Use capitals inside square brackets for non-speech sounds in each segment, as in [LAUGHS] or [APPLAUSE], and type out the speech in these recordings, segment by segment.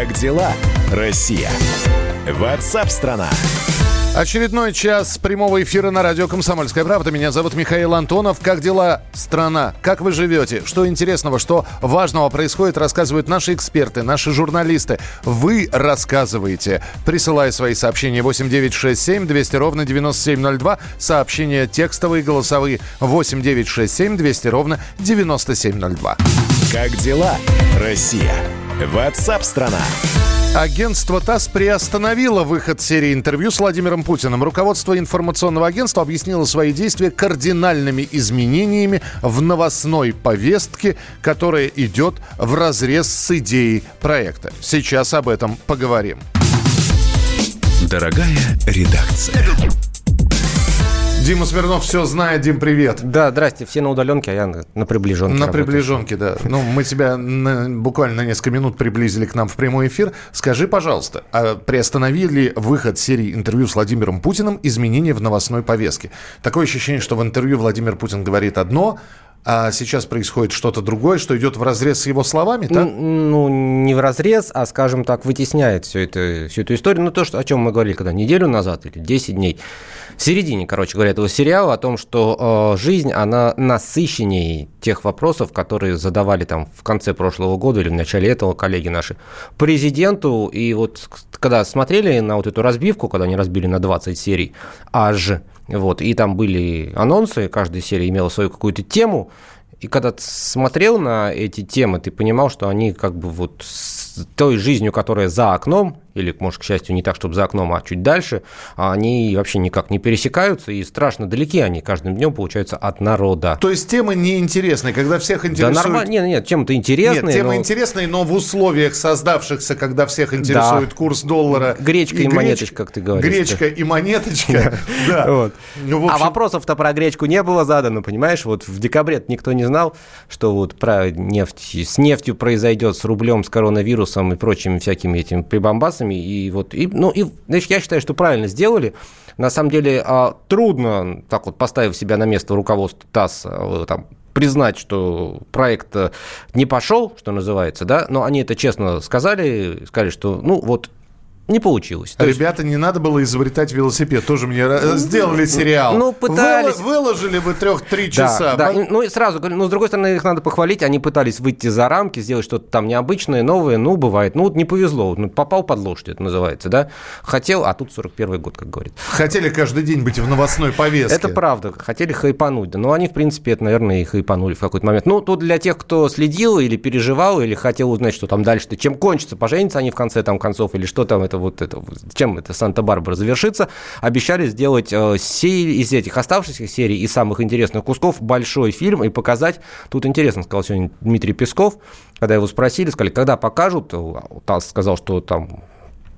Как дела, Россия? Ватсап-страна! Очередной час прямого эфира на радио «Комсомольская правда». Меня зовут Михаил Антонов. Как дела, страна? Как вы живете? Что интересного, что важного происходит, рассказывают наши эксперты, наши журналисты. Вы рассказываете, присылая свои сообщения 8967 200 ровно 9702. Сообщения текстовые, голосовые 8967 200 ровно 9702. Как дела, Россия? Ватсап-страна! Агентство ТАСС приостановило выход серии интервью с Владимиром Путиным. Руководство информационного агентства объяснило свои действия кардинальными изменениями в новостной повестке, которая идет в разрез с идеей проекта. Сейчас об этом поговорим. Дорогая редакция. Дима Смирнов все знает. Дим, привет. Да, здрасте. Все на удаленке, а я на приближенке. На работаю. приближенке, да. Ну, мы тебя на- буквально на несколько минут приблизили к нам в прямой эфир. Скажи, пожалуйста, а приостановили выход серии интервью с Владимиром Путиным изменения в новостной повестке? Такое ощущение, что в интервью Владимир Путин говорит одно, а сейчас происходит что-то другое, что идет в разрез с его словами? Н- Ну, не в разрез, а, скажем так, вытесняет всю эту, всю эту историю. Ну, то, что, о чем мы говорили, когда неделю назад или 10 дней. В середине, короче говоря, этого сериала о том, что э, жизнь, она насыщеннее тех вопросов, которые задавали там в конце прошлого года или в начале этого коллеги наши президенту. И вот когда смотрели на вот эту разбивку, когда они разбили на 20 серий, аж, вот, и там были анонсы, каждая серия имела свою какую-то тему, и когда ты смотрел на эти темы, ты понимал, что они как бы вот с той жизнью, которая за окном, или, может, к счастью, не так, чтобы за окном, а чуть дальше, а они вообще никак не пересекаются, и страшно далеки они каждым днем, получаются, от народа. То есть темы неинтересные, когда всех Да интересует... нормально, нет, нет, чем-то интересные. Нет, темы но интересные, но в условиях создавшихся, когда всех интересует курс доллара. Гречка и греч- монеточка, как ты говоришь, Гречка и монеточка. Да. [LAUGHS] Ну, А вопросов-то про гречку не было задано, понимаешь? Вот в декабре никто не знал, что вот про нефть, с нефтью произойдет, с рублем, с коронавирусом и прочими всякими этими прибамбасами. И вот, и, ну, и, знаешь, я считаю, что правильно сделали. На самом деле а, трудно, так вот, поставив себя на место руководства ТАСС, а, там, признать, что проект э, не пошел, что называется, да, но они это честно сказали, сказали, что, ну, вот, не получилось. То есть- Ребята, не надо было изобретать велосипед. Тоже мне ра- сделали сериал. ну, пытались. Выла- Выложили бы трех-три Да, часа. да. И, Ну и сразу говорю, ну, с другой стороны, их надо похвалить, они пытались выйти за рамки, сделать что-то там необычное, новое, ну, бывает. Ну, вот не повезло, ну, попал под лошадь, это называется, да. Хотел, а тут 41 год, как говорит. Хотели каждый день быть в новостной повестке. Это правда, хотели хайпануть, да, но они, в принципе, это, наверное, и хайпанули в какой-то момент. Ну, тут для тех, кто следил или переживал, или хотел узнать, что там дальше-то, чем кончится, поженятся они в конце там концов, или что там это вот это, чем это Санта-Барбара завершится, обещали сделать э, се- из этих оставшихся серий и самых интересных кусков большой фильм и показать. Тут интересно, сказал сегодня Дмитрий Песков, когда его спросили, сказали, когда покажут, э, ТАСС сказал, что там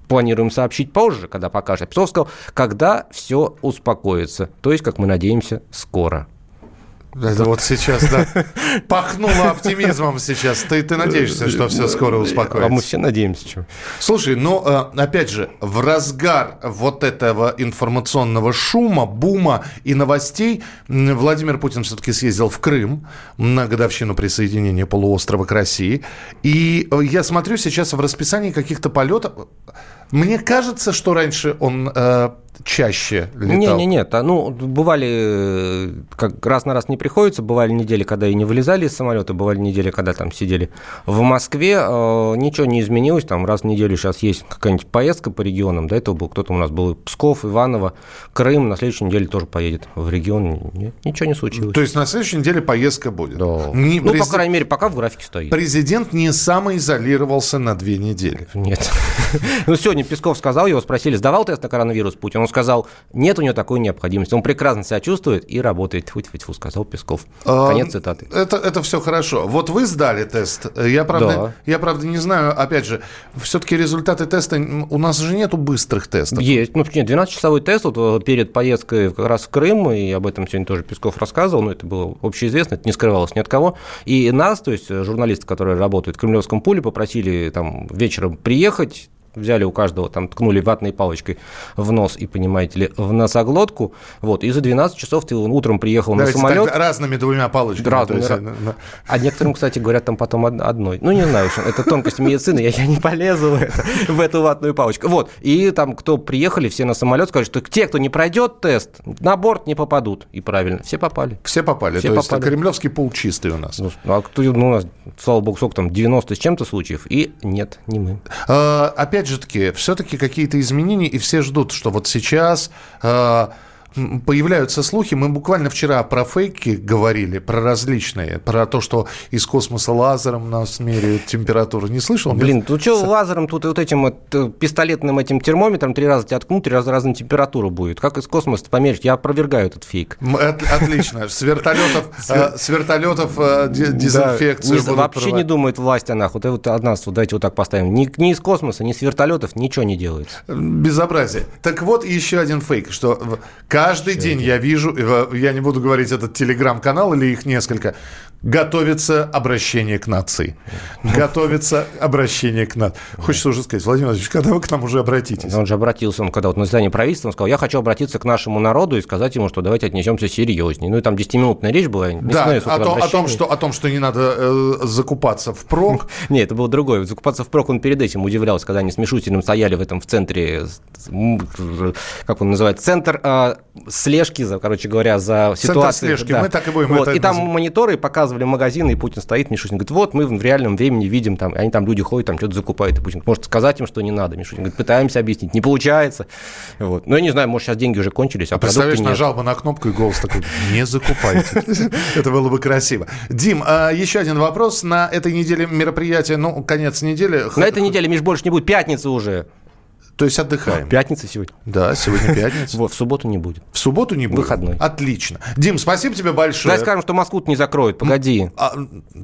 планируем сообщить позже, когда покажет. Песков сказал, когда все успокоится. То есть, как мы надеемся, скоро. Это вот сейчас, да. [LAUGHS] Пахнуло оптимизмом сейчас. Ты, ты надеешься, что все скоро А мы успокоится. все надеемся. Что... Слушай, ну, э, опять же, в разгар вот этого информационного шума, бума и новостей Владимир Путин все-таки съездил в Крым на годовщину присоединения полуострова к России. И э, я смотрю сейчас в расписании каких-то полетов. Мне кажется, что раньше он э, чаще летал. Не, не, нет. а, Ну, бывали, э, как раз на раз не приходится, бывали недели, когда и не вылезали из самолета, бывали недели, когда там сидели в Москве. э, Ничего не изменилось, там раз в неделю сейчас есть какая-нибудь поездка по регионам. До этого был кто-то у нас был Псков, Иваново, Крым. На следующей неделе тоже поедет в регион. Нет, ничего не случилось. То есть на следующей неделе поездка будет. Да. Не- ну, по презид- крайней мере, пока в графике стоит. Президент не самоизолировался на две недели. Нет. [LAUGHS] Ну, сегодня Песков сказал, его спросили, сдавал тест на коронавирус Путин? Он сказал, нет у него такой необходимости. Он прекрасно себя чувствует и работает. Тьфу, тьфу, тьфу, сказал Песков. А, Конец цитаты. Это, это все хорошо. Вот вы сдали тест. Я правда, Да. я правда не знаю, опять же, все-таки результаты теста, у нас же нету быстрых тестов. Есть. Ну, нет, 12-часовой тест вот, э, перед поездкой как раз в Крым, и об этом сегодня тоже Песков рассказывал, но это было общеизвестно, это не скрывалось ни от кого. И нас, то есть э, журналисты, которые работают в Кремлевском пуле, попросили там вечером приехать, взяли у каждого, там, ткнули ватной палочкой в нос и, понимаете ли, в носоглотку, вот, и за 12 часов ты утром приехал Давайте на самолет. разными двумя палочками. Разными, есть, А некоторым, кстати, говорят, там потом одной. Ну, не знаю, это тонкость медицины, я, я не полезу в, это, в эту ватную палочку. Вот, и там, кто приехали, все на самолет, скажут, что те, кто не пройдет тест, на борт не попадут. И правильно, все попали. Все попали, все то попали. есть кремлевский пул чистый у нас. Ну, а кто, ну, у нас, слава богу, сколько там, 90 с чем-то случаев, и нет, не мы. А, опять же таки, все-таки какие-то изменения, и все ждут, что вот сейчас... А, появляются слухи. Мы буквально вчера про фейки говорили, про различные, про то, что из космоса лазером нас меряют температуру. Не слышал? Блин, нет? тут что лазером, тут вот этим вот э, пистолетным этим термометром три раза тебя ткнут, три раза разная температура будет. Как из космоса померить? Я опровергаю этот фейк. Отлично. С вертолетов, [LAUGHS] э, с вертолетов э, дезинфекцию Вообще не думает власть о нас. Вот от нас, давайте вот так поставим. Ни из космоса, ни с вертолетов ничего не делается. Безобразие. Так вот еще один фейк, что Каждый день я вижу, я не буду говорить этот телеграм-канал или их несколько, готовится обращение к нации. Готовится обращение к нации. Хочется уже сказать, Владимир Владимирович, когда вы к нам уже обратитесь? Он же обратился, он когда вот на заседании правительства, он сказал, я хочу обратиться к нашему народу и сказать ему, что давайте отнесемся серьезнее. Ну и там 10-минутная речь была. Да, знаю, о, том, о, том, что, о том, что не надо э, закупаться впрок. [LAUGHS] Нет, это было другое. Закупаться впрок он перед этим удивлялся, когда они с Мишутиным стояли в этом в центре, как он называется, центр а, слежки, за, короче говоря, за ситуацией. слежки, да. мы так и будем вот. И там мониторы показывали магазины, и Путин стоит, Мишутин говорит, вот мы в реальном времени видим, там, они там люди ходят, там что-то закупают, и Путин может сказать им, что не надо. Мишутин говорит, пытаемся объяснить, не получается. Вот. Ну, я не знаю, может, сейчас деньги уже кончились, а, а Представляешь, нет. нажал бы на кнопку, и голос такой, не закупайте. [LAUGHS] Это было бы красиво. Дим, а еще один вопрос. На этой неделе мероприятие, ну, конец недели. На этой неделе, Миш, больше не будет, пятница уже. То есть отдыхаем. Пятница сегодня. Да, сегодня пятница. [LAUGHS] Вот, в субботу не будет. В субботу не будет? Выходной. Отлично. Дим, спасибо тебе большое. Дай скажем, что Москву не закроют, погоди. А,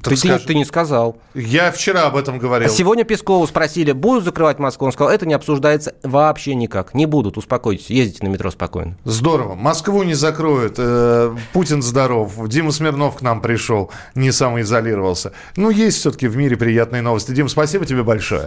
ты, ты, ты не сказал. Я вчера об этом говорил. Сегодня Пескову спросили, будут закрывать Москву? Он сказал, это не обсуждается вообще никак. Не будут, успокойтесь, ездите на метро спокойно. Здорово. Москву не закроют. Э, Путин здоров. Дима Смирнов к нам пришел, не самоизолировался. Ну, есть все-таки в мире приятные новости. Дим, спасибо тебе большое.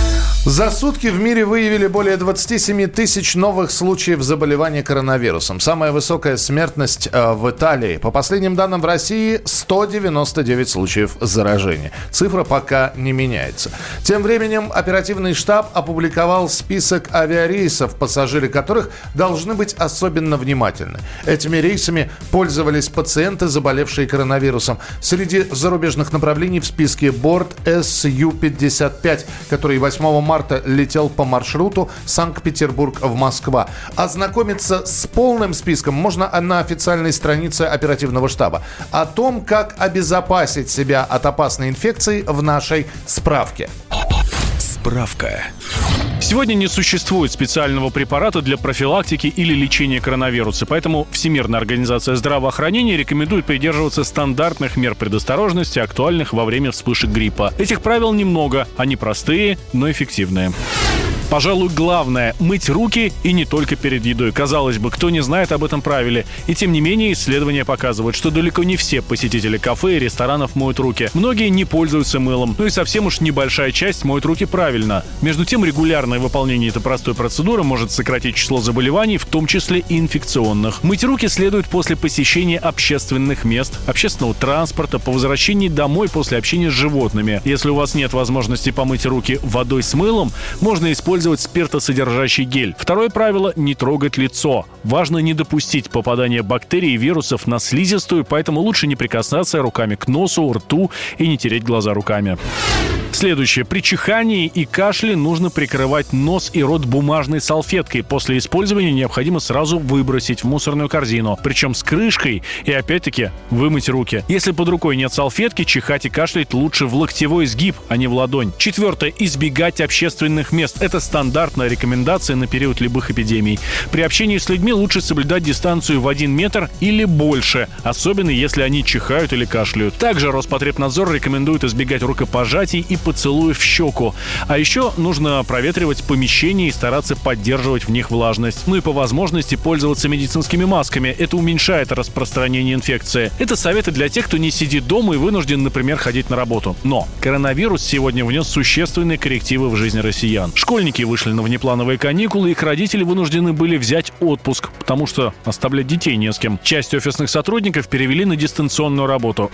За сутки в мире выявили более 27 тысяч новых случаев заболевания коронавирусом. Самая высокая смертность э, в Италии. По последним данным в России 199 случаев заражения. Цифра пока не меняется. Тем временем оперативный штаб опубликовал список авиарейсов, пассажиры которых должны быть особенно внимательны. Этими рейсами пользовались пациенты, заболевшие коронавирусом. Среди зарубежных направлений в списке борт SU-55, который 8 марта марта летел по маршруту Санкт-Петербург в Москва. Ознакомиться с полным списком можно на официальной странице оперативного штаба. О том, как обезопасить себя от опасной инфекции в нашей справке. Справка. Сегодня не существует специального препарата для профилактики или лечения коронавируса, поэтому Всемирная организация здравоохранения рекомендует придерживаться стандартных мер предосторожности, актуальных во время вспышек гриппа. Этих правил немного, они простые, но эффективные. Пожалуй, главное – мыть руки и не только перед едой. Казалось бы, кто не знает об этом правиле. И тем не менее, исследования показывают, что далеко не все посетители кафе и ресторанов моют руки. Многие не пользуются мылом. Ну и совсем уж небольшая часть моет руки правильно. Между тем, регулярное выполнение этой простой процедуры может сократить число заболеваний, в том числе и инфекционных. Мыть руки следует после посещения общественных мест, общественного транспорта, по возвращении домой после общения с животными. Если у вас нет возможности помыть руки водой с мылом, можно использовать использовать спиртосодержащий гель. Второе правило – не трогать лицо. Важно не допустить попадания бактерий и вирусов на слизистую, поэтому лучше не прикасаться руками к носу, рту и не тереть глаза руками. Следующее. При чихании и кашле нужно прикрывать нос и рот бумажной салфеткой. После использования необходимо сразу выбросить в мусорную корзину. Причем с крышкой и опять-таки вымыть руки. Если под рукой нет салфетки, чихать и кашлять лучше в локтевой сгиб, а не в ладонь. Четвертое. Избегать общественных мест. Это стандартная рекомендация на период любых эпидемий. При общении с людьми лучше соблюдать дистанцию в один метр или больше, особенно если они чихают или кашляют. Также Роспотребнадзор рекомендует избегать рукопожатий и поцелуев в щеку. А еще нужно проветривать помещение и стараться поддерживать в них влажность. Ну и по возможности пользоваться медицинскими масками. Это уменьшает распространение инфекции. Это советы для тех, кто не сидит дома и вынужден, например, ходить на работу. Но коронавирус сегодня внес существенные коррективы в жизнь россиян. Школьники вышли на внеплановые каникулы, их родители вынуждены были взять отпуск, потому что оставлять детей не с кем. Часть офисных сотрудников перевели на дистанционную работу.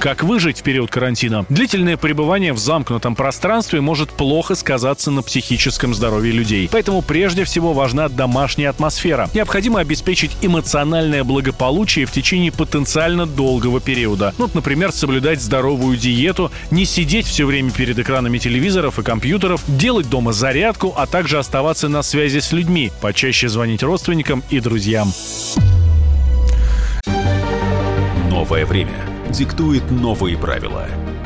Как выжить в период карантина? Длительное пребывание в замкнутом пространстве может плохо сказаться на психическом здоровье людей. Поэтому прежде всего важна домашняя атмосфера. Необходимо обеспечить эмоциональное благополучие в течение потенциально долгого периода. Ну, например, соблюдать здоровую диету, не сидеть все время перед экранами телевизоров и компьютеров, делать дома зарядку, а также оставаться на связи с людьми, почаще звонить родственникам и друзьям. Новое время диктует новые правила.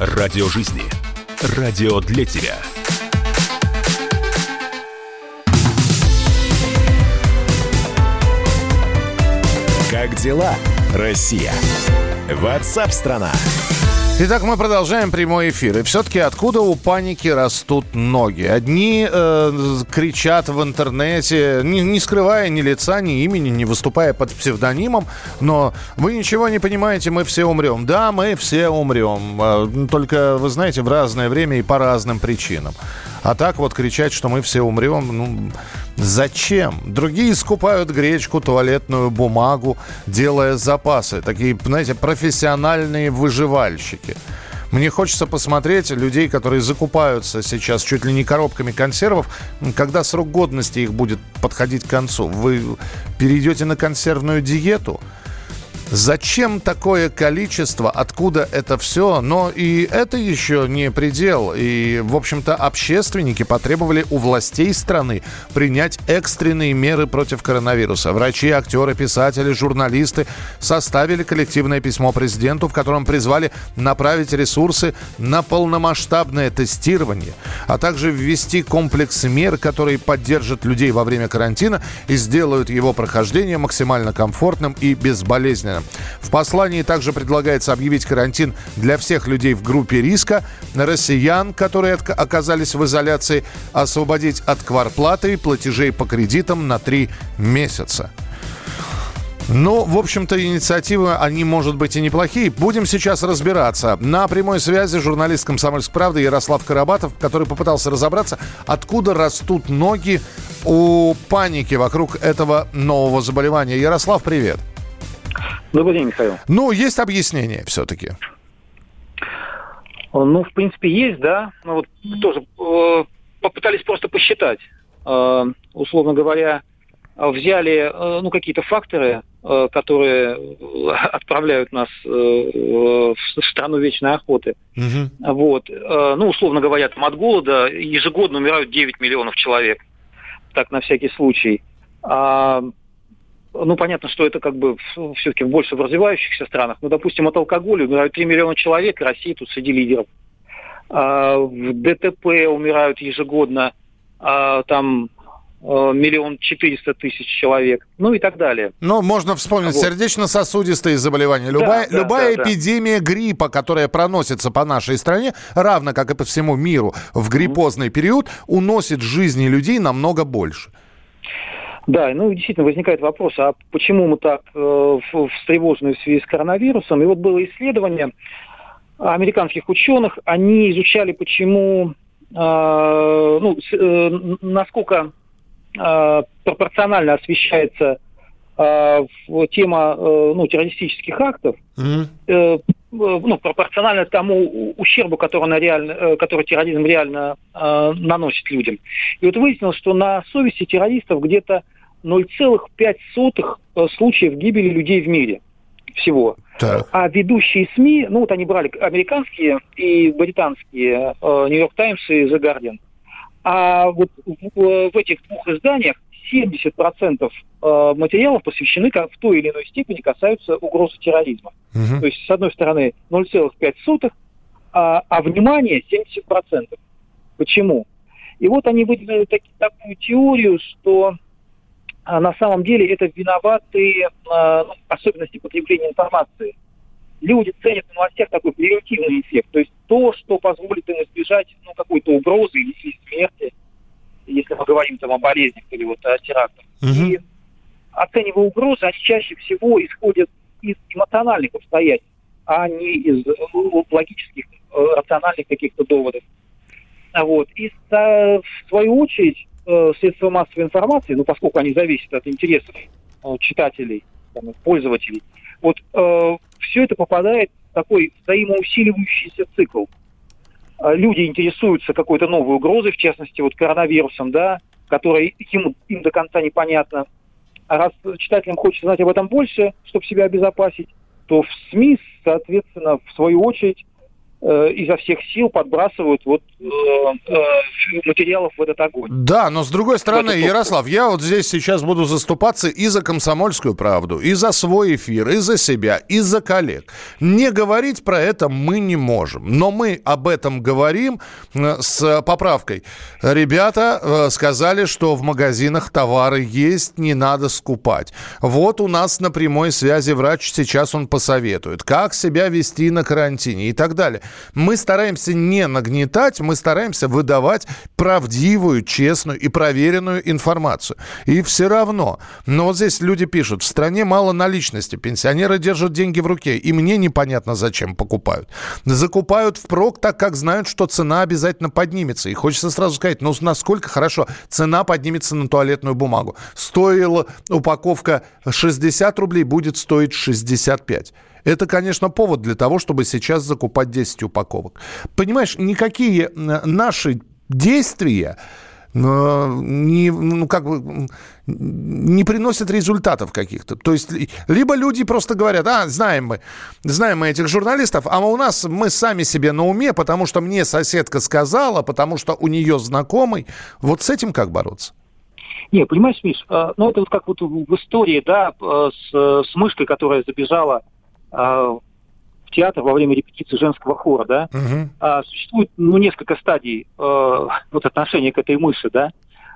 Радио жизни. Радио для тебя. Как дела, Россия? Ватсап-страна! Итак, мы продолжаем прямой эфир. И все-таки откуда у паники растут ноги? Одни э, кричат в интернете, не, не скрывая ни лица, ни имени, не выступая под псевдонимом, но вы ничего не понимаете, мы все умрем. Да, мы все умрем. Э, только, вы знаете, в разное время и по разным причинам. А так вот кричать, что мы все умрем, ну, зачем? Другие скупают гречку, туалетную бумагу, делая запасы. Такие, знаете, профессиональные выживальщики. Мне хочется посмотреть людей, которые закупаются сейчас чуть ли не коробками консервов, когда срок годности их будет подходить к концу. Вы перейдете на консервную диету – Зачем такое количество? Откуда это все? Но и это еще не предел. И, в общем-то, общественники потребовали у властей страны принять экстренные меры против коронавируса. Врачи, актеры, писатели, журналисты составили коллективное письмо президенту, в котором призвали направить ресурсы на полномасштабное тестирование, а также ввести комплекс мер, которые поддержат людей во время карантина и сделают его прохождение максимально комфортным и безболезненным. В послании также предлагается объявить карантин для всех людей в группе риска, россиян, которые оказались в изоляции, освободить от кварплаты и платежей по кредитам на три месяца. Ну, в общем-то, инициативы, они, может быть, и неплохие. Будем сейчас разбираться. На прямой связи журналист «Комсомольской правды» Ярослав Карабатов, который попытался разобраться, откуда растут ноги у паники вокруг этого нового заболевания. Ярослав, привет. Добрый день, Михаил. Ну, есть объяснение все-таки? Ну, в принципе, есть, да. Ну, вот тоже э, попытались просто посчитать. Э, условно говоря, взяли э, ну, какие-то факторы, э, которые отправляют нас э, в страну вечной охоты. Угу. Вот. Э, ну, условно говоря, там от голода ежегодно умирают 9 миллионов человек. Так, на всякий случай. А ну, понятно, что это как бы все-таки больше в развивающихся странах. Ну, допустим, от алкоголя умирают 3 миллиона человек, и Россия тут среди лидеров. А, в ДТП умирают ежегодно а, там а, миллион четыреста тысяч человек, ну и так далее. Ну, можно вспомнить вот. сердечно-сосудистые заболевания. Любая, да, любая да, эпидемия да. гриппа, которая проносится по нашей стране, равно как и по всему миру в гриппозный период, уносит жизни людей намного больше. Да, ну действительно возникает вопрос, а почему мы так э, встревожены в связи с коронавирусом? И вот было исследование американских ученых, они изучали, почему, э, ну, э, насколько э, пропорционально освещается э, тема э, ну, террористических актов. Mm-hmm. Э, ну, пропорционально тому ущербу, который, на реально, э, который терроризм реально э, наносит людям. И вот выяснилось, что на совести террористов где-то 0,5 случаев гибели людей в мире. всего. Так. А ведущие СМИ, ну вот они брали американские и британские, Нью-Йорк Таймс и The Guardian. А вот в, в этих двух изданиях 70% э, материалов посвящены в той или иной степени касаются угрозы терроризма. Угу. То есть, с одной стороны, 0,5, а, а внимание 70%. Почему? И вот они выделили таки, такую теорию, что а, на самом деле это виноваты а, ну, особенности потребления информации. Люди ценят в новостях такой превентивный эффект, то есть то, что позволит им избежать ну, какой-то угрозы или смерти, если мы говорим там о болезнях или вот о терактах. Угу. И оценивая угрозы, они чаще всего исходят из эмоциональных обстоятельств, а не из ну, логических, э, рациональных каких-то доводов. Вот. И в свою очередь э, средства массовой информации, ну поскольку они зависят от интересов э, читателей, там, пользователей, вот все это попадает в такой взаимоусиливающийся цикл. А, люди интересуются какой-то новой угрозой, в частности, вот коронавирусом, да, которая им, им до конца непонятна. А раз читателям хочется знать об этом больше, чтобы себя обезопасить, то в СМИ, соответственно, в свою очередь, Э, изо всех сил подбрасывают вот э, э, материалов в этот огонь. Да, но с другой стороны, Ярослав, я вот здесь сейчас буду заступаться и за комсомольскую правду, и за свой эфир, и за себя, и за коллег. Не говорить про это мы не можем, но мы об этом говорим с поправкой. Ребята сказали, что в магазинах товары есть, не надо скупать. Вот у нас на прямой связи врач, сейчас он посоветует, как себя вести на карантине и так далее. Мы стараемся не нагнетать, мы стараемся выдавать правдивую, честную и проверенную информацию. И все равно. Но вот здесь люди пишут, в стране мало наличности, пенсионеры держат деньги в руке, и мне непонятно, зачем покупают. Закупают впрок, так как знают, что цена обязательно поднимется. И хочется сразу сказать, ну насколько хорошо цена поднимется на туалетную бумагу. Стоила упаковка 60 рублей, будет стоить 65. Это, конечно, повод для того, чтобы сейчас закупать 10 упаковок. Понимаешь, никакие наши действия э, не, ну, как бы, не приносят результатов каких-то. То есть, либо люди просто говорят, а, знаем мы, знаем мы этих журналистов, а у нас мы сами себе на уме, потому что мне соседка сказала, потому что у нее знакомый. Вот с этим как бороться? Не, понимаешь, Миш, э, ну это вот как вот в истории, да, э, с, с мышкой, которая забежала в театр во время репетиции женского хора, да, угу. а, существует ну, несколько стадий а, вот отношения к этой мыши, да.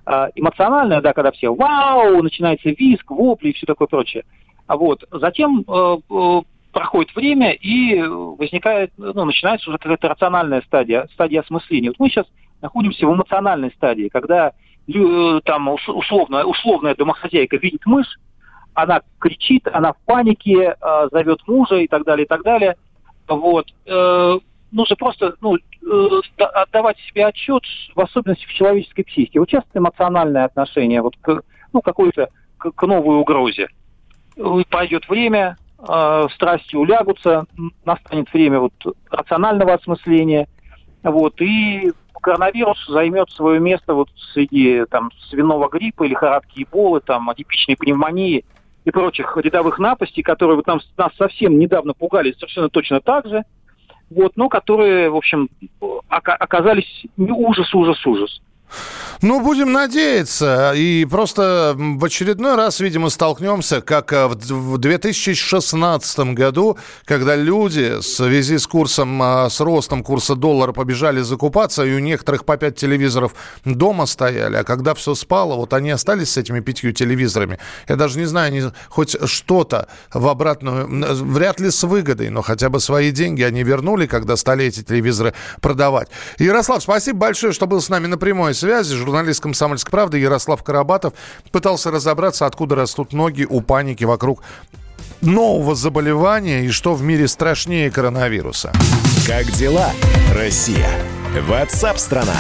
А, эмоциональная, да, когда все вау, начинается виск, вопли и все такое прочее. А вот затем а, проходит время и возникает, ну, начинается уже какая-то рациональная стадия, стадия осмысления. Вот мы сейчас находимся в эмоциональной стадии, когда там условно, условная домохозяйка видит мышь, она кричит, она в панике, э, зовет мужа и так далее, и так далее. Вот. Э, нужно просто ну, э, отдавать себе отчет, в особенности в человеческой психике. Вот часто эмоциональное отношение вот к, ну, какой-то к, к новой угрозе. Пройдет время, э, страсти улягутся, настанет время вот рационального осмысления, вот, и коронавирус займет свое место вот среди там свиного гриппа, лихорадки Эболы, там, атипичной пневмонии – и прочих рядовых напастей, которые вот нам, нас совсем недавно пугали совершенно точно так же, вот, но которые, в общем, оказались ужас, ужас, ужас. Ну, будем надеяться. И просто в очередной раз, видимо, столкнемся, как э, в 2016 году, когда люди в связи с курсом, э, с ростом курса доллара побежали закупаться, и у некоторых по пять телевизоров дома стояли, а когда все спало, вот они остались с этими пятью телевизорами. Я даже не знаю, они хоть что-то в обратную, вряд ли с выгодой, но хотя бы свои деньги они вернули, когда стали эти телевизоры продавать. Ярослав, спасибо большое, что был с нами на прямой связи журналист «Комсомольской правды» Ярослав Карабатов пытался разобраться, откуда растут ноги у паники вокруг нового заболевания и что в мире страшнее коронавируса. Как дела, Россия? Ватсап-страна!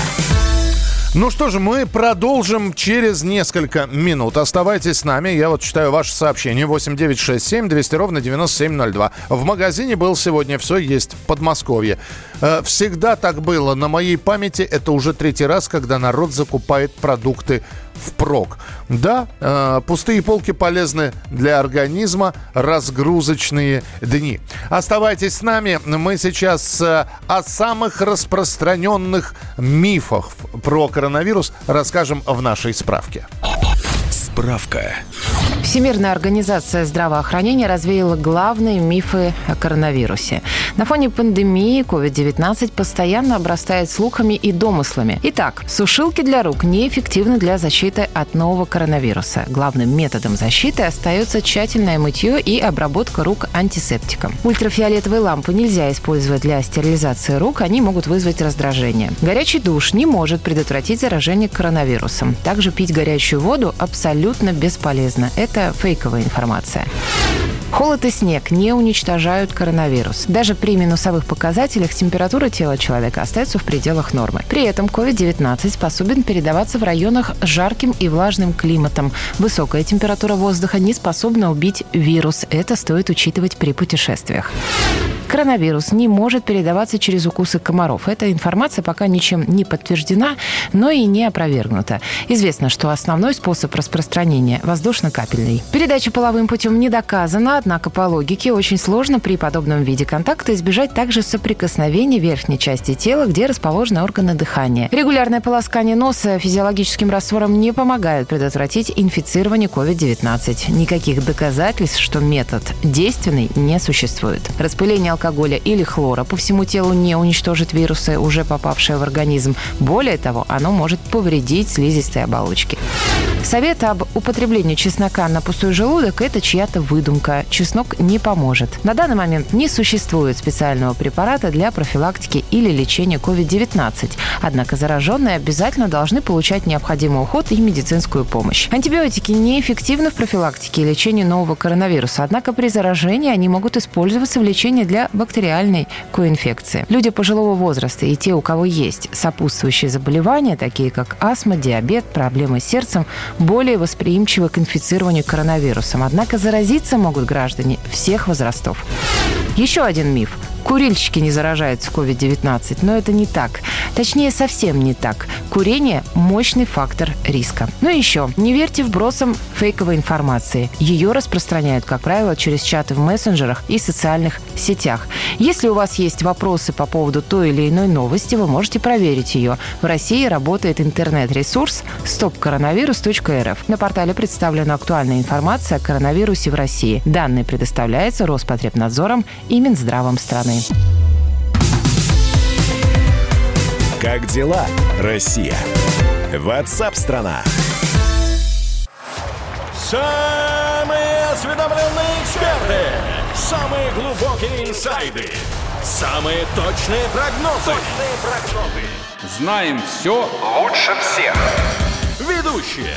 Ну что же, мы продолжим через несколько минут. Оставайтесь с нами. Я вот читаю ваше сообщение. 8967 200 ровно 9702. В магазине был сегодня все есть. Подмосковье. Э, всегда так было. На моей памяти это уже третий раз, когда народ закупает продукты впрок. Да, э, пустые полки полезны для организма, разгрузочные дни. Оставайтесь с нами. Мы сейчас э, о самых распространенных мифах про коронавирус расскажем в нашей справке. Справка. Всемирная организация здравоохранения развеяла главные мифы о коронавирусе. На фоне пандемии COVID-19 постоянно обрастает слухами и домыслами. Итак, сушилки для рук неэффективны для защиты от нового коронавируса. Главным методом защиты остается тщательное мытье и обработка рук антисептиком. Ультрафиолетовые лампы нельзя использовать для стерилизации рук, они могут вызвать раздражение. Горячий душ не может предотвратить заражение коронавирусом. Также пить горячую воду абсолютно бесполезно. Это фейковая информация. Холод и снег не уничтожают коронавирус. Даже при минусовых показателях температура тела человека остается в пределах нормы. При этом COVID-19 способен передаваться в районах с жарким и влажным климатом. Высокая температура воздуха не способна убить вирус. Это стоит учитывать при путешествиях. Коронавирус не может передаваться через укусы комаров. Эта информация пока ничем не подтверждена, но и не опровергнута. Известно, что основной способ распространения – воздушно-капельный. Передача половым путем не доказана, однако по логике очень сложно при подобном виде контакта избежать также соприкосновения верхней части тела, где расположены органы дыхания. Регулярное полоскание носа физиологическим раствором не помогает предотвратить инфицирование COVID-19. Никаких доказательств, что метод действенный, не существует. Распыление алкоголя или хлора по всему телу не уничтожит вирусы, уже попавшие в организм. Более того, оно может повредить слизистые оболочки. Совет об употреблении чеснока на пустой желудок – это чья-то выдумка. Чеснок не поможет. На данный момент не существует специального препарата для профилактики или лечения COVID-19. Однако зараженные обязательно должны получать необходимый уход и медицинскую помощь. Антибиотики неэффективны в профилактике и лечении нового коронавируса. Однако при заражении они могут использоваться в лечении для бактериальной коинфекции. Люди пожилого возраста и те, у кого есть сопутствующие заболевания, такие как астма, диабет, проблемы с сердцем, более восприимчивы к инфицированию коронавирусом. Однако заразиться могут граждане всех возрастов. Еще один миф. Курильщики не заражаются COVID-19, но это не так. Точнее, совсем не так. Курение – мощный фактор риска. Ну и еще, не верьте вбросам фейковой информации. Ее распространяют, как правило, через чаты в мессенджерах и социальных сетях. Если у вас есть вопросы по поводу той или иной новости, вы можете проверить ее. В России работает интернет-ресурс stopcoronavirus.rf. На портале представлена актуальная информация о коронавирусе в России. Данные предоставляются Роспотребнадзором и Минздравом страны. Как дела, Россия? Ватсап-страна! Самые осведомленные эксперты! Самые глубокие инсайды! Самые точные прогнозы! Точные прогнозы! Знаем все лучше всех! Ведущие!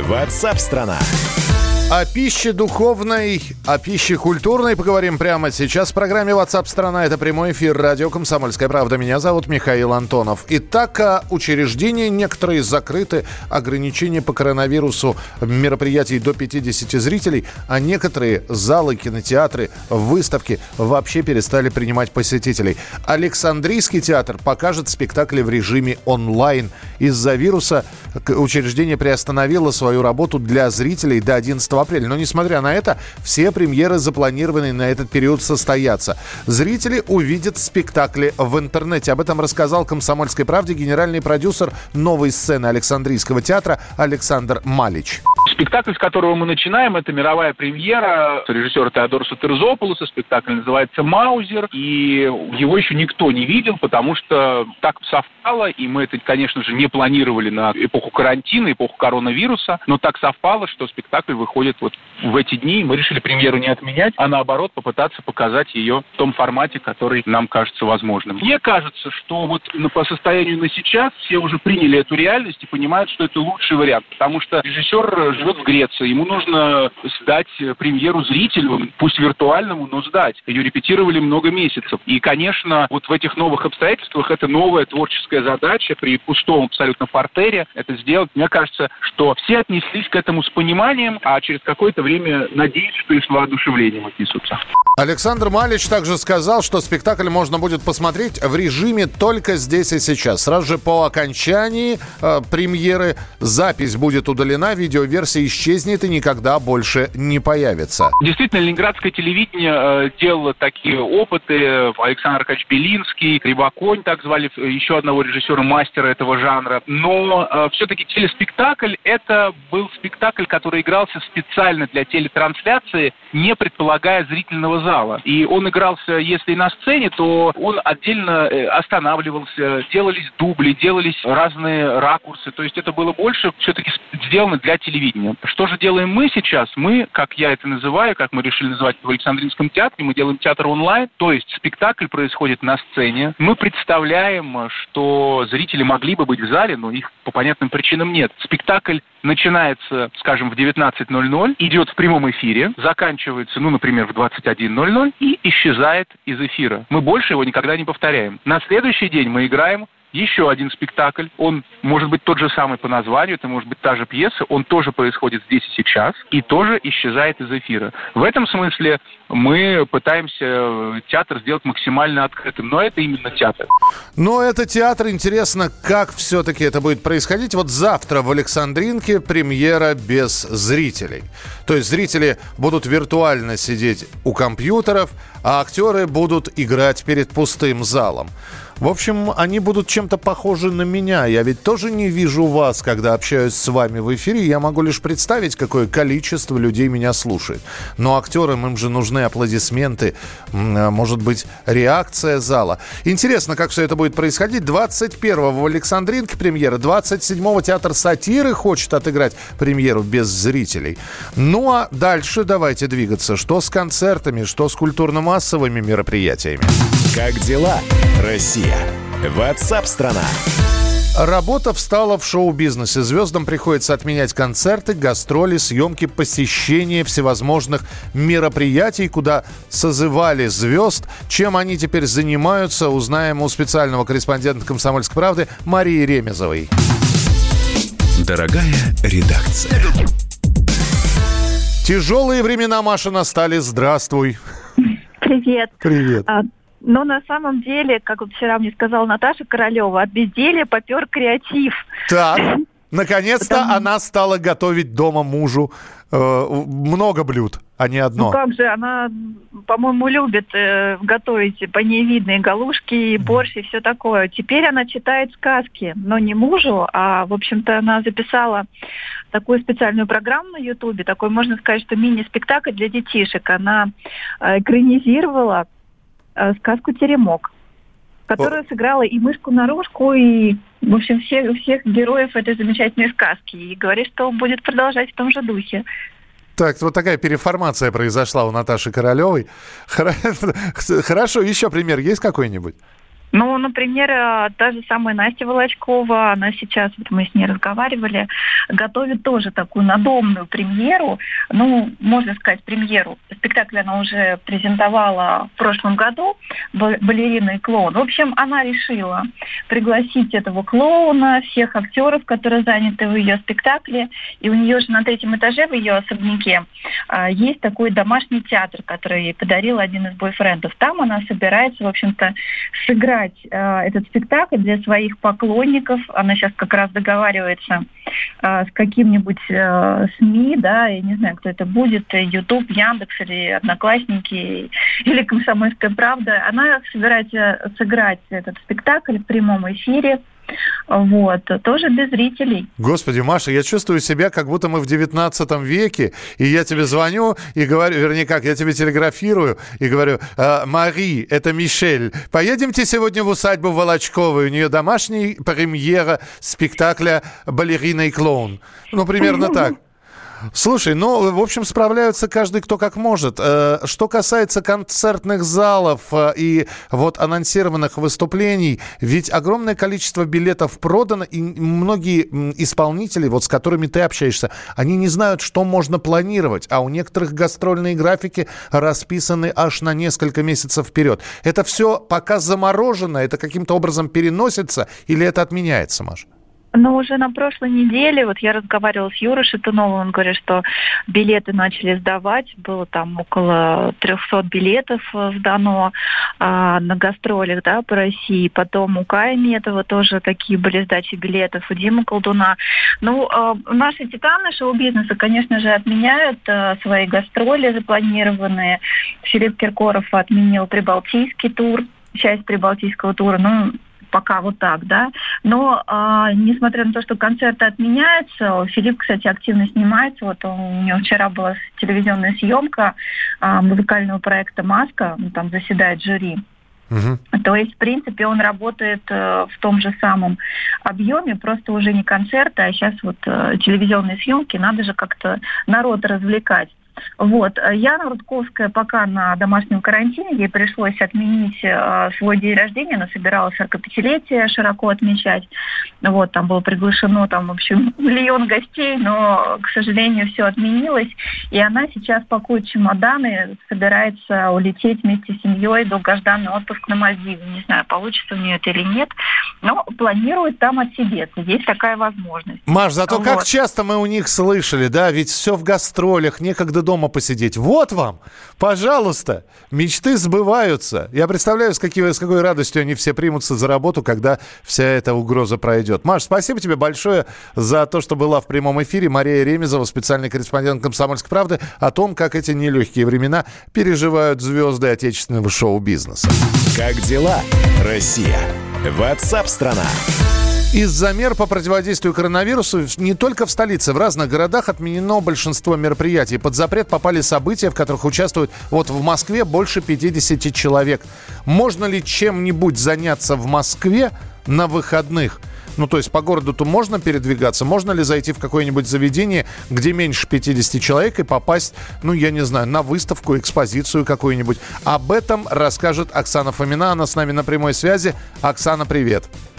Ватсап-страна! О пище духовной, о пище культурной поговорим прямо сейчас в программе WhatsApp страна. Это прямой эфир радио «Комсомольская правда». Меня зовут Михаил Антонов. Итак, учреждения некоторые закрыты, ограничения по коронавирусу мероприятий до 50 зрителей, а некоторые залы, кинотеатры, выставки вообще перестали принимать посетителей. Александрийский театр покажет спектакли в режиме онлайн. Из-за вируса учреждение приостановило свою работу для зрителей до 11 апреля. Но, несмотря на это, все премьеры, запланированные на этот период, состоятся. Зрители увидят спектакли в интернете. Об этом рассказал «Комсомольской правде» генеральный продюсер новой сцены Александрийского театра Александр Малич. Спектакль, с которого мы начинаем, это мировая премьера режиссера Теодора Сутерзопулоса. Спектакль называется «Маузер». И его еще никто не видел, потому что так совпало, и мы это, конечно же, не планировали на эпоху карантина, эпоху коронавируса, но так совпало, что спектакль выходит вот в эти дни. Мы решили премьеру не отменять, а наоборот попытаться показать ее в том формате, который нам кажется возможным. Мне кажется, что вот по состоянию на сейчас все уже приняли эту реальность и понимают, что это лучший вариант, потому что режиссер живет в Греции, ему нужно сдать премьеру зрителю, пусть виртуальному, но сдать. Ее репетировали много месяцев. И, конечно, вот в этих новых обстоятельствах это новая творческая задача при пустом абсолютно портере это сделать. Мне кажется, что все отнеслись к этому с пониманием, а через какое-то время надеюсь, что и с воодушевлением отнесутся. Александр Малич также сказал, что спектакль можно будет посмотреть в режиме только здесь и сейчас. Сразу же по окончании э, премьеры запись будет удалена, видеоверсия исчезнет и никогда больше не появится. Действительно, ленинградское телевидение э, делало такие опыты. Александр Аркадьевич Рибаконь, так звали еще одного режиссера, мастера этого жанра. Но э, все-таки телеспектакль – это был спектакль, который игрался специально для телетрансляции, не предполагая зрительного зала. И он игрался, если на сцене, то он отдельно э, останавливался, делались дубли, делались разные ракурсы. То есть это было больше все-таки сделано для телевидения. Что же делаем мы сейчас? Мы, как я это называю, как мы решили называть в Александринском театре, мы делаем театр онлайн, то есть спектакль происходит на сцене. Мы представляем, что зрители могли бы быть в зале, но их по понятным причинам нет. Спектакль начинается, скажем, в 19.00, идет в прямом эфире, заканчивается, ну, например, в 21.00 и исчезает из эфира. Мы больше его никогда не повторяем. На следующий день мы играем еще один спектакль. Он может быть тот же самый по названию, это может быть та же пьеса, он тоже происходит здесь и сейчас, и тоже исчезает из эфира. В этом смысле мы пытаемся э, театр сделать максимально открытым, но это именно театр. Но это театр, интересно, как все-таки это будет происходить. Вот завтра в Александринке премьера без зрителей. То есть зрители будут виртуально сидеть у компьютеров, а актеры будут играть перед пустым залом. В общем, они будут чем-то похожи на меня. Я ведь тоже не вижу вас, когда общаюсь с вами в эфире. Я могу лишь представить, какое количество людей меня слушает. Но актерам им же нужны аплодисменты, а, может быть, реакция зала. Интересно, как все это будет происходить. 21-го в Александринке премьера, 27-го театр сатиры хочет отыграть премьеру без зрителей. Ну а дальше давайте двигаться. Что с концертами, что с культурно-массовыми мероприятиями. Как дела, Россия? Ватсап-страна! Работа встала в шоу-бизнесе. Звездам приходится отменять концерты, гастроли, съемки, посещения всевозможных мероприятий, куда созывали звезд. Чем они теперь занимаются, узнаем у специального корреспондента «Комсомольской правды» Марии Ремезовой. Дорогая редакция. Тяжелые времена, Маша, настали. Здравствуй. Привет. Привет. Но на самом деле, как вот вчера мне сказала Наташа Королева, от безделия попер креатив. Так, [LAUGHS] наконец-то Потому... она стала готовить дома мужу э, много блюд, а не одно. Ну как же, она, по-моему, любит э, готовить паневидные галушки, и борщ и все такое. Теперь она читает сказки, но не мужу, а, в общем-то, она записала такую специальную программу на Ютубе, такой, можно сказать, что мини-спектакль для детишек. Она э, экранизировала сказку «Теремок», которая О. сыграла и мышку-наружку, и, в общем, всех, всех героев этой замечательной сказки. И говорит, что будет продолжать в том же духе. Так, вот такая переформация произошла у Наташи Королевой. [LAUGHS] Хорошо, еще пример есть какой-нибудь? Ну, например, э, та же самая Настя Волочкова, она сейчас, вот мы с ней разговаривали, готовит тоже такую надомную премьеру, ну, можно сказать, премьеру. Спектакль она уже презентовала в прошлом году, балерина и клоун. В общем, она решила пригласить этого клоуна, всех актеров, которые заняты в ее спектакле, и у нее же на третьем этаже в ее особняке э, есть такой домашний театр, который ей подарил один из бойфрендов. Там она собирается, в общем-то, сыграть создать э, этот спектакль для своих поклонников. Она сейчас как раз договаривается э, с каким-нибудь э, СМИ, да, я не знаю, кто это будет, YouTube, Яндекс или Одноклассники, или Комсомольская правда. Она собирается сыграть этот спектакль в прямом эфире Вот, тоже без зрителей. Господи, Маша, я чувствую себя, как будто мы в 19 веке, и я тебе звоню и говорю, вернее, как, я тебе телеграфирую и говорю, «А, Мари, это Мишель, поедемте сегодня в усадьбу Волочковой, у нее домашняя премьера спектакля «Балерина и клоун». Ну, примерно [LAUGHS] так. Слушай, ну, в общем, справляются каждый кто как может. Э, что касается концертных залов э, и вот анонсированных выступлений, ведь огромное количество билетов продано, и многие исполнители, вот с которыми ты общаешься, они не знают, что можно планировать, а у некоторых гастрольные графики расписаны аж на несколько месяцев вперед. Это все пока заморожено, это каким-то образом переносится или это отменяется, Маша? Но уже на прошлой неделе, вот я разговаривала с Юрой Шатуновым, он говорит, что билеты начали сдавать, было там около 300 билетов э, сдано а, на гастролях, да, по России. Потом у Кая Метова тоже такие были сдачи билетов, у Димы Колдуна. Ну, а, наши титаны шоу-бизнеса, конечно же, отменяют а, свои гастроли запланированные. Филипп Киркоров отменил Прибалтийский тур, часть Прибалтийского тура. Ну, пока вот так, да. Но э, несмотря на то, что концерты отменяются, Филипп, кстати, активно снимается. Вот у него вчера была телевизионная съемка э, музыкального проекта «Маска», ну, там заседает жюри. Угу. То есть, в принципе, он работает э, в том же самом объеме, просто уже не концерты, а сейчас вот э, телевизионные съемки, надо же как-то народ развлекать. Вот. Яна Рудковская пока на домашнем карантине, ей пришлось отменить э, свой день рождения, она собиралась 45-летие широко отмечать. Вот, там было приглашено, там, в общем, [LAUGHS] миллион гостей, но, к сожалению, все отменилось. И она сейчас пакует чемоданы, собирается улететь вместе с семьей долгожданный отпуск на Мальдивы. Не знаю, получится у нее это или нет, но планирует там отсидеться. Есть такая возможность. Маш, зато вот. как часто мы у них слышали, да, ведь все в гастролях, некогда дома посидеть. Вот вам, пожалуйста, мечты сбываются. Я представляю, с, какой, с какой радостью они все примутся за работу, когда вся эта угроза пройдет. Маш, спасибо тебе большое за то, что была в прямом эфире. Мария Ремезова, специальный корреспондент «Комсомольской правды», о том, как эти нелегкие времена переживают звезды отечественного шоу-бизнеса. Как дела, Россия? Ватсап-страна! Из-за мер по противодействию коронавирусу не только в столице, в разных городах отменено большинство мероприятий. Под запрет попали события, в которых участвуют вот в Москве больше 50 человек. Можно ли чем-нибудь заняться в Москве на выходных? Ну, то есть по городу-то можно передвигаться? Можно ли зайти в какое-нибудь заведение, где меньше 50 человек и попасть, ну, я не знаю, на выставку, экспозицию какую-нибудь? Об этом расскажет Оксана Фомина. Она с нами на прямой связи. Оксана, привет. Привет.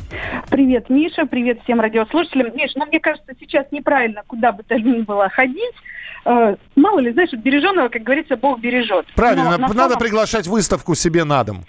Привет, Миша, привет всем радиослушателям. Миша, ну мне кажется, сейчас неправильно куда бы то ни было ходить. Э, мало ли, знаешь, береженного, как говорится, Бог бережет. Правильно, на надо самом... приглашать выставку себе на дом.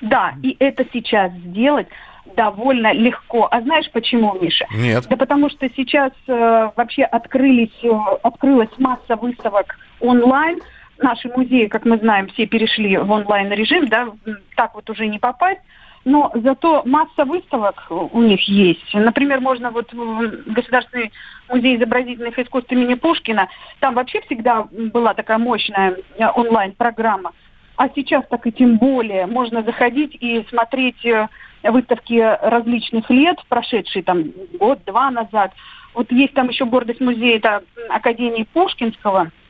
Да, и это сейчас сделать довольно легко. А знаешь почему, Миша? Нет. Да потому что сейчас э, вообще открылись, э, открылась масса выставок онлайн. Наши музеи, как мы знаем, все перешли в онлайн режим, да, так вот уже не попасть но зато масса выставок у них есть. Например, можно вот в Государственный музей изобразительных искусств имени Пушкина, там вообще всегда была такая мощная э, онлайн-программа. А сейчас так и тем более можно заходить и смотреть э, выставки различных лет, прошедшие там год-два назад. Вот есть там еще гордость музея, это Академии Пушкинского –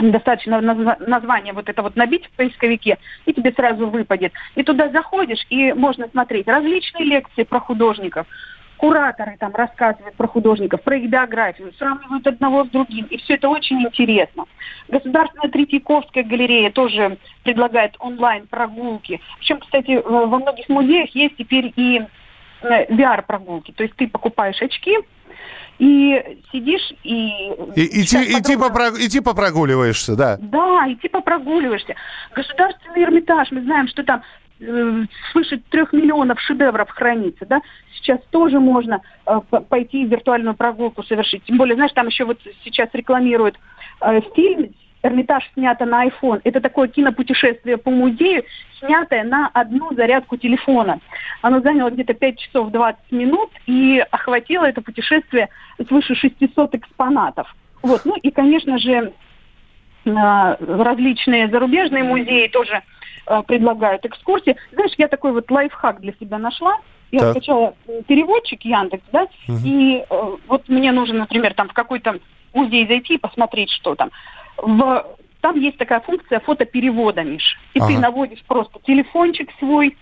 достаточно название вот это вот набить в поисковике, и тебе сразу выпадет. И туда заходишь, и можно смотреть различные лекции про художников. Кураторы там рассказывают про художников, про их биографию, сравнивают одного с другим. И все это очень интересно. Государственная Третьяковская галерея тоже предлагает онлайн-прогулки. Причем, кстати, во многих музеях есть теперь и VR-прогулки. Э, То есть ты покупаешь очки, и сидишь и... И, идти, подробно... идти, попро... идти попрогуливаешься, да? Да, идти попрогуливаешься. Государственный Эрмитаж, мы знаем, что там э, свыше трех миллионов шедевров хранится, да, сейчас тоже можно э, пойти виртуальную прогулку совершить. Тем более, знаешь, там еще вот сейчас рекламируют э, фильм Эрмитаж снято на iPhone. Это такое кинопутешествие по музею, снятое на одну зарядку телефона. Оно заняло где-то 5 часов 20 минут и охватило это путешествие свыше 600 экспонатов. Вот. Ну и, конечно же, а, различные зарубежные музеи тоже а, предлагают экскурсии. Знаешь, я такой вот лайфхак для себя нашла. Я Так. скачала м, переводчик Яндекс, да, Мгм. и э, вот мне нужно, например, там в какой-то музей зайти и посмотреть, что там. В, там есть такая функция фотоперевода, Миш. И ты Ага. наводишь просто телефончик свой,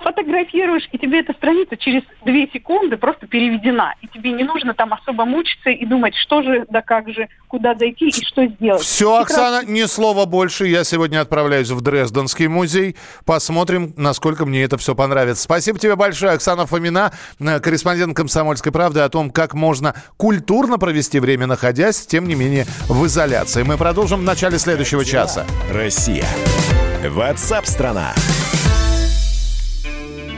фотографируешь, и тебе эта страница через две секунды просто переведена. И тебе не нужно там особо мучиться и думать, что же, да как же, куда зайти и что сделать. Все, Прекрасно. Оксана, ни слова больше. Я сегодня отправляюсь в Дрезденский музей. Посмотрим, насколько мне это все понравится. Спасибо тебе большое, Оксана Фомина, э, корреспондент «Комсомольской правды», о том, как можно культурно провести время, находясь, тем не менее, в изоляции. Мы продолжим в начале следующего часа. Россия. Ватсап-страна!